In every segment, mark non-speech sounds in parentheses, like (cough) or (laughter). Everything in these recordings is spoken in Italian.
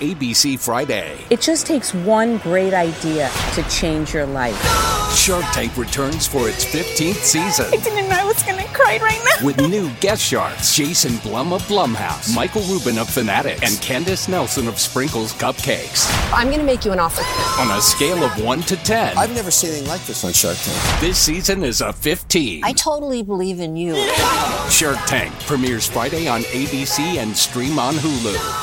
ABC Friday. It just takes one great idea to change your life. Shark Tank returns for its 15th season I didn't know I was going to cry right now. with new guest sharks Jason Blum of Blumhouse, Michael Rubin of Fanatics, and Candace Nelson of Sprinkles Cupcakes. I'm going to make you an offer. On a scale of 1 to 10, I've never seen anything like this on Shark Tank. this season is a 15. I totally believe in you. Shark Tank premieres Friday on ABC and stream on Hulu.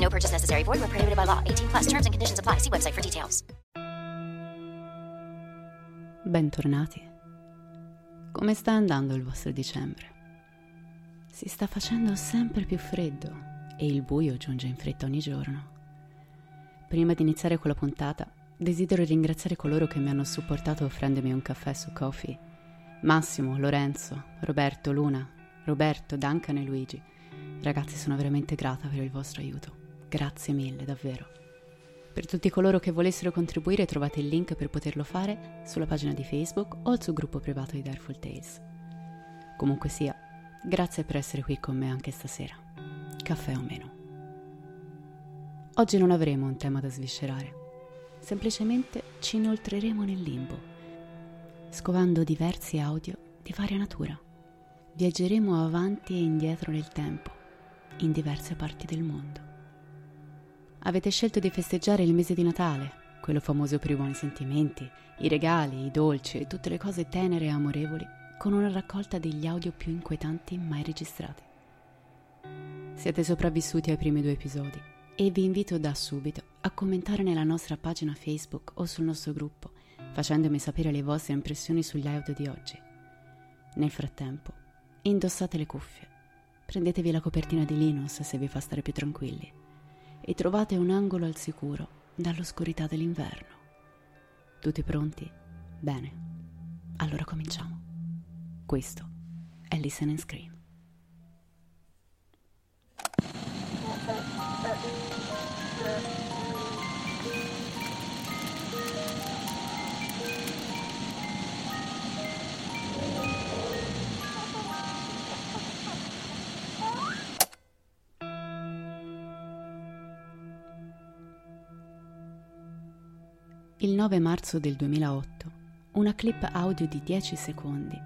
No purchase necessary. Void where prohibited by law. 18 plus. Terms and conditions apply. See website for details. Bentornati. Come sta andando il vostro dicembre? Si sta facendo sempre più freddo e il buio giunge in fretta ogni giorno. Prima di iniziare con la puntata, desidero ringraziare coloro che mi hanno supportato offrendomi un caffè su Coffee. Massimo, Lorenzo, Roberto, Luna, Roberto, Duncan e Luigi. Ragazzi, sono veramente grata per il vostro aiuto. Grazie mille, davvero. Per tutti coloro che volessero contribuire trovate il link per poterlo fare sulla pagina di Facebook o sul gruppo privato di Dareful Tales. Comunque sia, grazie per essere qui con me anche stasera. Caffè o meno. Oggi non avremo un tema da sviscerare, semplicemente ci inoltreremo nel limbo, scovando diversi audio di varia natura. Viaggeremo avanti e indietro nel tempo, in diverse parti del mondo. Avete scelto di festeggiare il mese di Natale, quello famoso per i buoni sentimenti, i regali, i dolci e tutte le cose tenere e amorevoli, con una raccolta degli audio più inquietanti mai registrati. Siete sopravvissuti ai primi due episodi e vi invito da subito a commentare nella nostra pagina Facebook o sul nostro gruppo, facendomi sapere le vostre impressioni sugli audio di oggi. Nel frattempo, indossate le cuffie, prendetevi la copertina di Linus se vi fa stare più tranquilli e trovate un angolo al sicuro dall'oscurità dell'inverno. Tutti pronti? Bene, allora cominciamo. Questo è Listen and Scream. Il 9 marzo del 2008, una clip audio di 10 secondi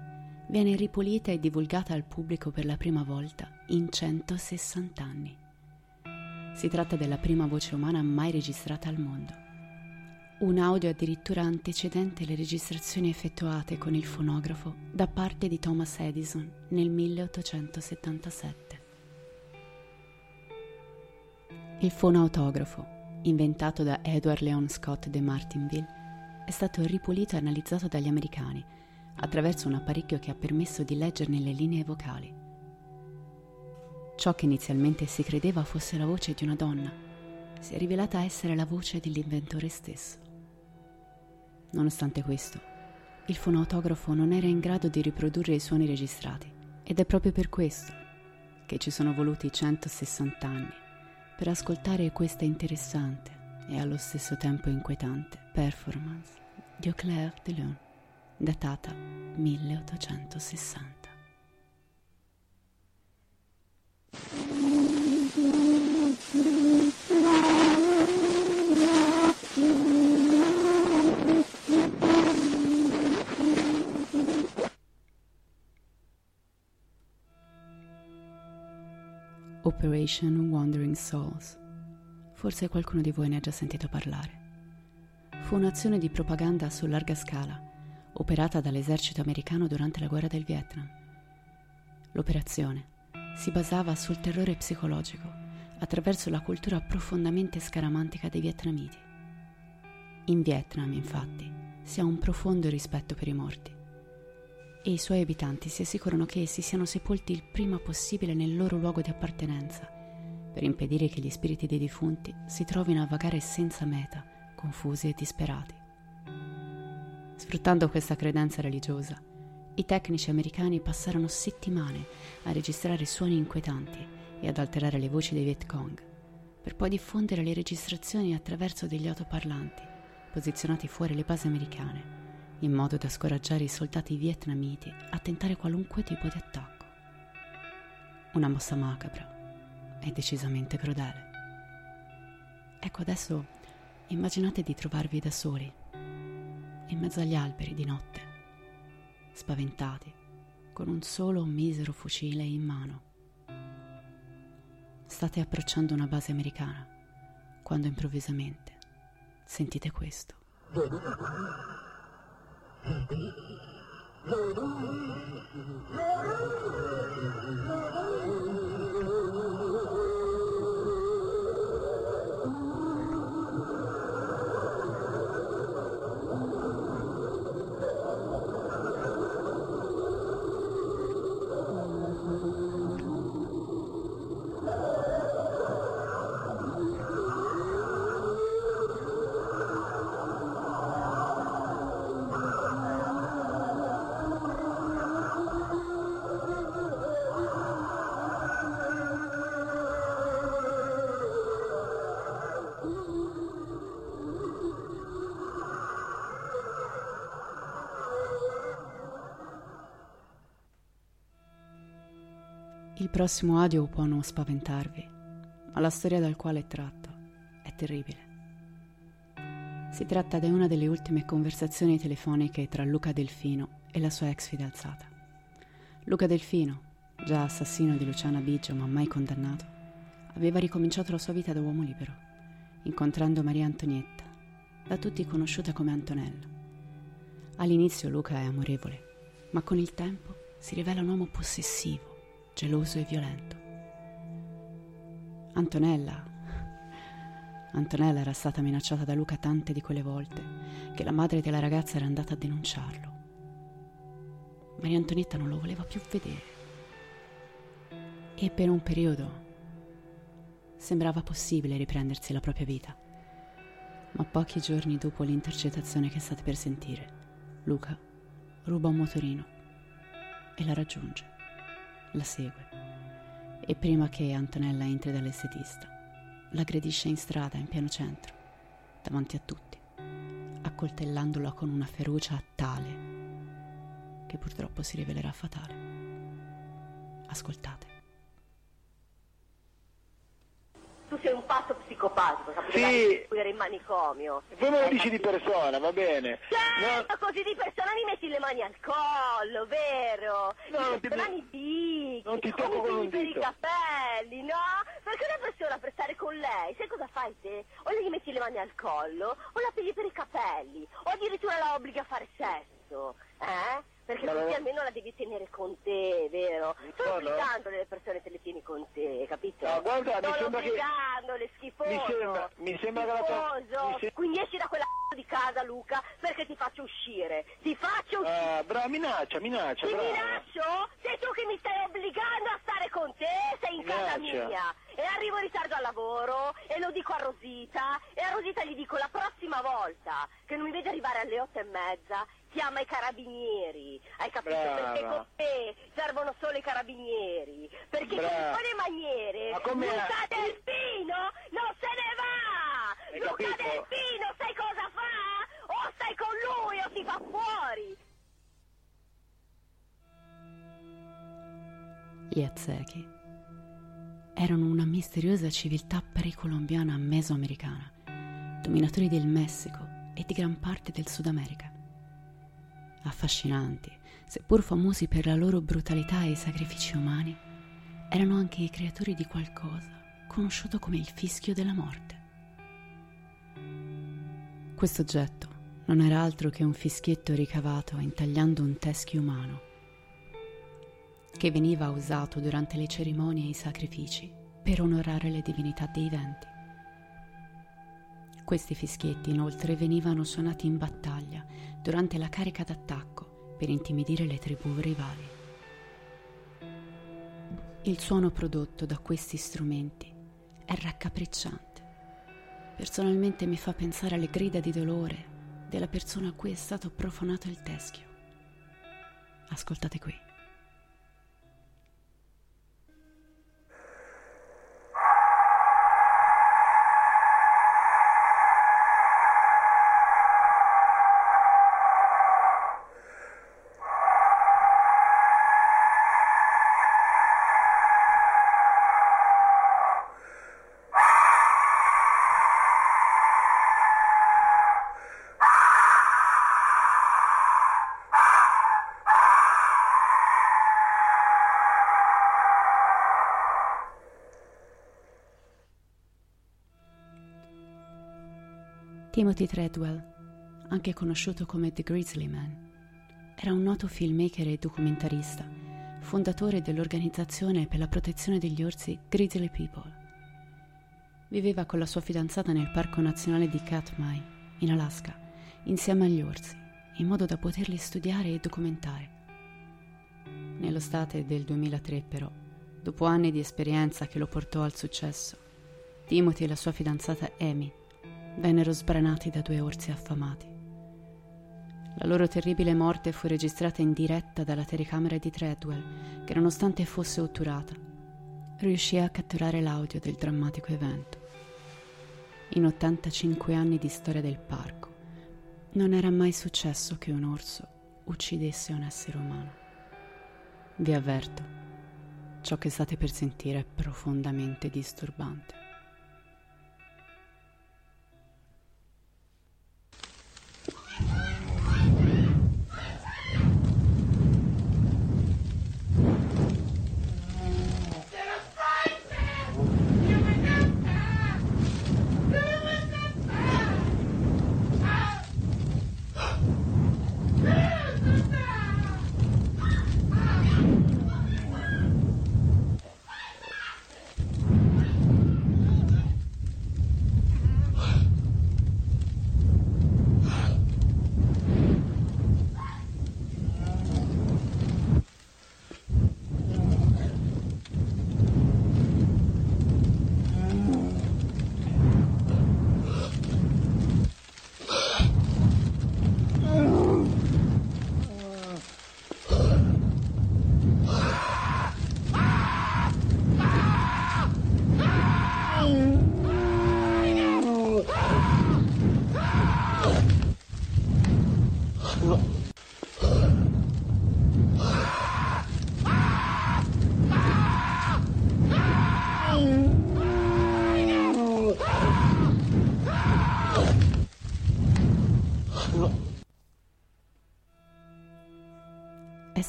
viene ripulita e divulgata al pubblico per la prima volta in 160 anni. Si tratta della prima voce umana mai registrata al mondo. Un audio addirittura antecedente le registrazioni effettuate con il fonografo da parte di Thomas Edison nel 1877. Il fonoautografo inventato da Edward Leon Scott de Martinville, è stato ripulito e analizzato dagli americani attraverso un apparecchio che ha permesso di leggerne le linee vocali. Ciò che inizialmente si credeva fosse la voce di una donna si è rivelata essere la voce dell'inventore stesso. Nonostante questo, il fonoautografo non era in grado di riprodurre i suoni registrati ed è proprio per questo che ci sono voluti 160 anni per ascoltare questa interessante e allo stesso tempo inquietante performance di Auclair de Lyon, datata 1860. (laughs) Operation Wandering Souls. Forse qualcuno di voi ne ha già sentito parlare. Fu un'azione di propaganda su larga scala, operata dall'esercito americano durante la guerra del Vietnam. L'operazione si basava sul terrore psicologico attraverso la cultura profondamente scaramantica dei vietnamiti. In Vietnam, infatti, si ha un profondo rispetto per i morti e i suoi abitanti si assicurano che essi siano sepolti il prima possibile nel loro luogo di appartenenza, per impedire che gli spiriti dei defunti si trovino a vagare senza meta, confusi e disperati. Sfruttando questa credenza religiosa, i tecnici americani passarono settimane a registrare suoni inquietanti e ad alterare le voci dei Viet Cong, per poi diffondere le registrazioni attraverso degli autoparlanti posizionati fuori le basi americane in modo da scoraggiare i soldati vietnamiti a tentare qualunque tipo di attacco. Una mossa macabra e decisamente crudele. Ecco adesso immaginate di trovarvi da soli, in mezzo agli alberi di notte, spaventati, con un solo misero fucile in mano. State approcciando una base americana, quando improvvisamente sentite questo. Thank you. Il prossimo audio può non spaventarvi, ma la storia dal quale è tratto è terribile. Si tratta di una delle ultime conversazioni telefoniche tra Luca Delfino e la sua ex fidanzata. Luca Delfino, già assassino di Luciana Biggio ma mai condannato, aveva ricominciato la sua vita da uomo libero, incontrando Maria Antonietta, da tutti conosciuta come Antonella. All'inizio Luca è amorevole, ma con il tempo si rivela un uomo possessivo geloso e violento. Antonella. Antonella era stata minacciata da Luca tante di quelle volte che la madre della ragazza era andata a denunciarlo. Maria Antonietta non lo voleva più vedere. E per un periodo sembrava possibile riprendersi la propria vita. Ma pochi giorni dopo l'intercettazione che state per sentire, Luca ruba un motorino e la raggiunge la segue e prima che Antonella entri dall'estetista, l'aggredisce in strada in pieno centro, davanti a tutti, accoltellandola con una ferocia tale che purtroppo si rivelerà fatale. Ascoltate. Tu sei un pazzo psicopatico, sì. era in manicomio. Poi me lo dici di persona, va bene. Certo, no. così di persona mi metti le mani al collo, vero? No, non ti, dici, non ti tocco con un per dito. i capelli, no? Perché una persona per stare con lei, sai cosa fai te? O gli metti le mani al collo, o la pigli per i capelli, o addirittura la obblighi a fare sesso, eh? Perché così almeno la devi tenere con te, vero? Solo obbligandole le persone te le tieni con te, capito? No, guarda, Solo mi sembra che... obbligandole, schifoso. Mi sembra, mi sembra che la schifoso. mi se... Quindi esci da quella (laughs) di casa, Luca, perché ti faccio uscire. Ti faccio uscire. Uh, brava, minaccia, minaccia, Ti brava. minaccio? Sei tu che mi stai obbligando a stare con te, sei in casa Minaccia. mia. E arrivo in ritardo al lavoro e lo dico a Rosita e a Rosita gli dico la prossima volta che non mi vede arrivare alle otto e mezza chiama i carabinieri, hai capito? Brava. Perché con te servono solo i carabinieri, perché Brava. con le maniere Ma come- Luca Delfino non se ne va! Hai Luca capito? Delfino sai cosa fa? O stai con lui o ti fa fuori! Gli Aztechi erano una misteriosa civiltà precolombiana mesoamericana, dominatori del Messico e di gran parte del Sud America. Affascinanti, seppur famosi per la loro brutalità e i sacrifici umani, erano anche i creatori di qualcosa conosciuto come il fischio della morte. Questo oggetto non era altro che un fischietto ricavato intagliando un teschio umano, che veniva usato durante le cerimonie e i sacrifici per onorare le divinità dei venti. Questi fischietti inoltre venivano suonati in battaglia durante la carica d'attacco per intimidire le tribù rivali. Il suono prodotto da questi strumenti è raccapricciante. Personalmente mi fa pensare alle grida di dolore della persona a cui è stato profanato il teschio. Ascoltate qui. Timothy Treadwell, anche conosciuto come The Grizzly Man, era un noto filmmaker e documentarista, fondatore dell'organizzazione per la protezione degli orsi Grizzly People. Viveva con la sua fidanzata nel Parco Nazionale di Katmai, in Alaska, insieme agli orsi, in modo da poterli studiare e documentare. Nell'estate del 2003, però, dopo anni di esperienza che lo portò al successo, Timothy e la sua fidanzata Amy vennero sbranati da due orsi affamati. La loro terribile morte fu registrata in diretta dalla telecamera di Treadwell, che nonostante fosse otturata, riuscì a catturare l'audio del drammatico evento. In 85 anni di storia del parco, non era mai successo che un orso uccidesse un essere umano. Vi avverto, ciò che state per sentire è profondamente disturbante.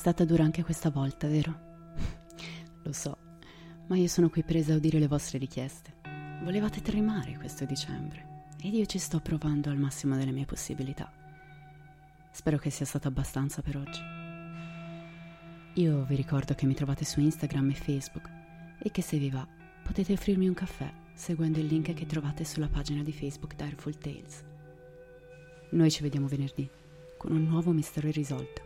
Stata dura anche questa volta, vero? (laughs) Lo so, ma io sono qui presa a udire le vostre richieste. Volevate tremare questo dicembre ed io ci sto provando al massimo delle mie possibilità. Spero che sia stato abbastanza per oggi. Io vi ricordo che mi trovate su Instagram e Facebook e che se vi va potete offrirmi un caffè seguendo il link che trovate sulla pagina di Facebook Direful Tales. Noi ci vediamo venerdì con un nuovo mistero irrisolto.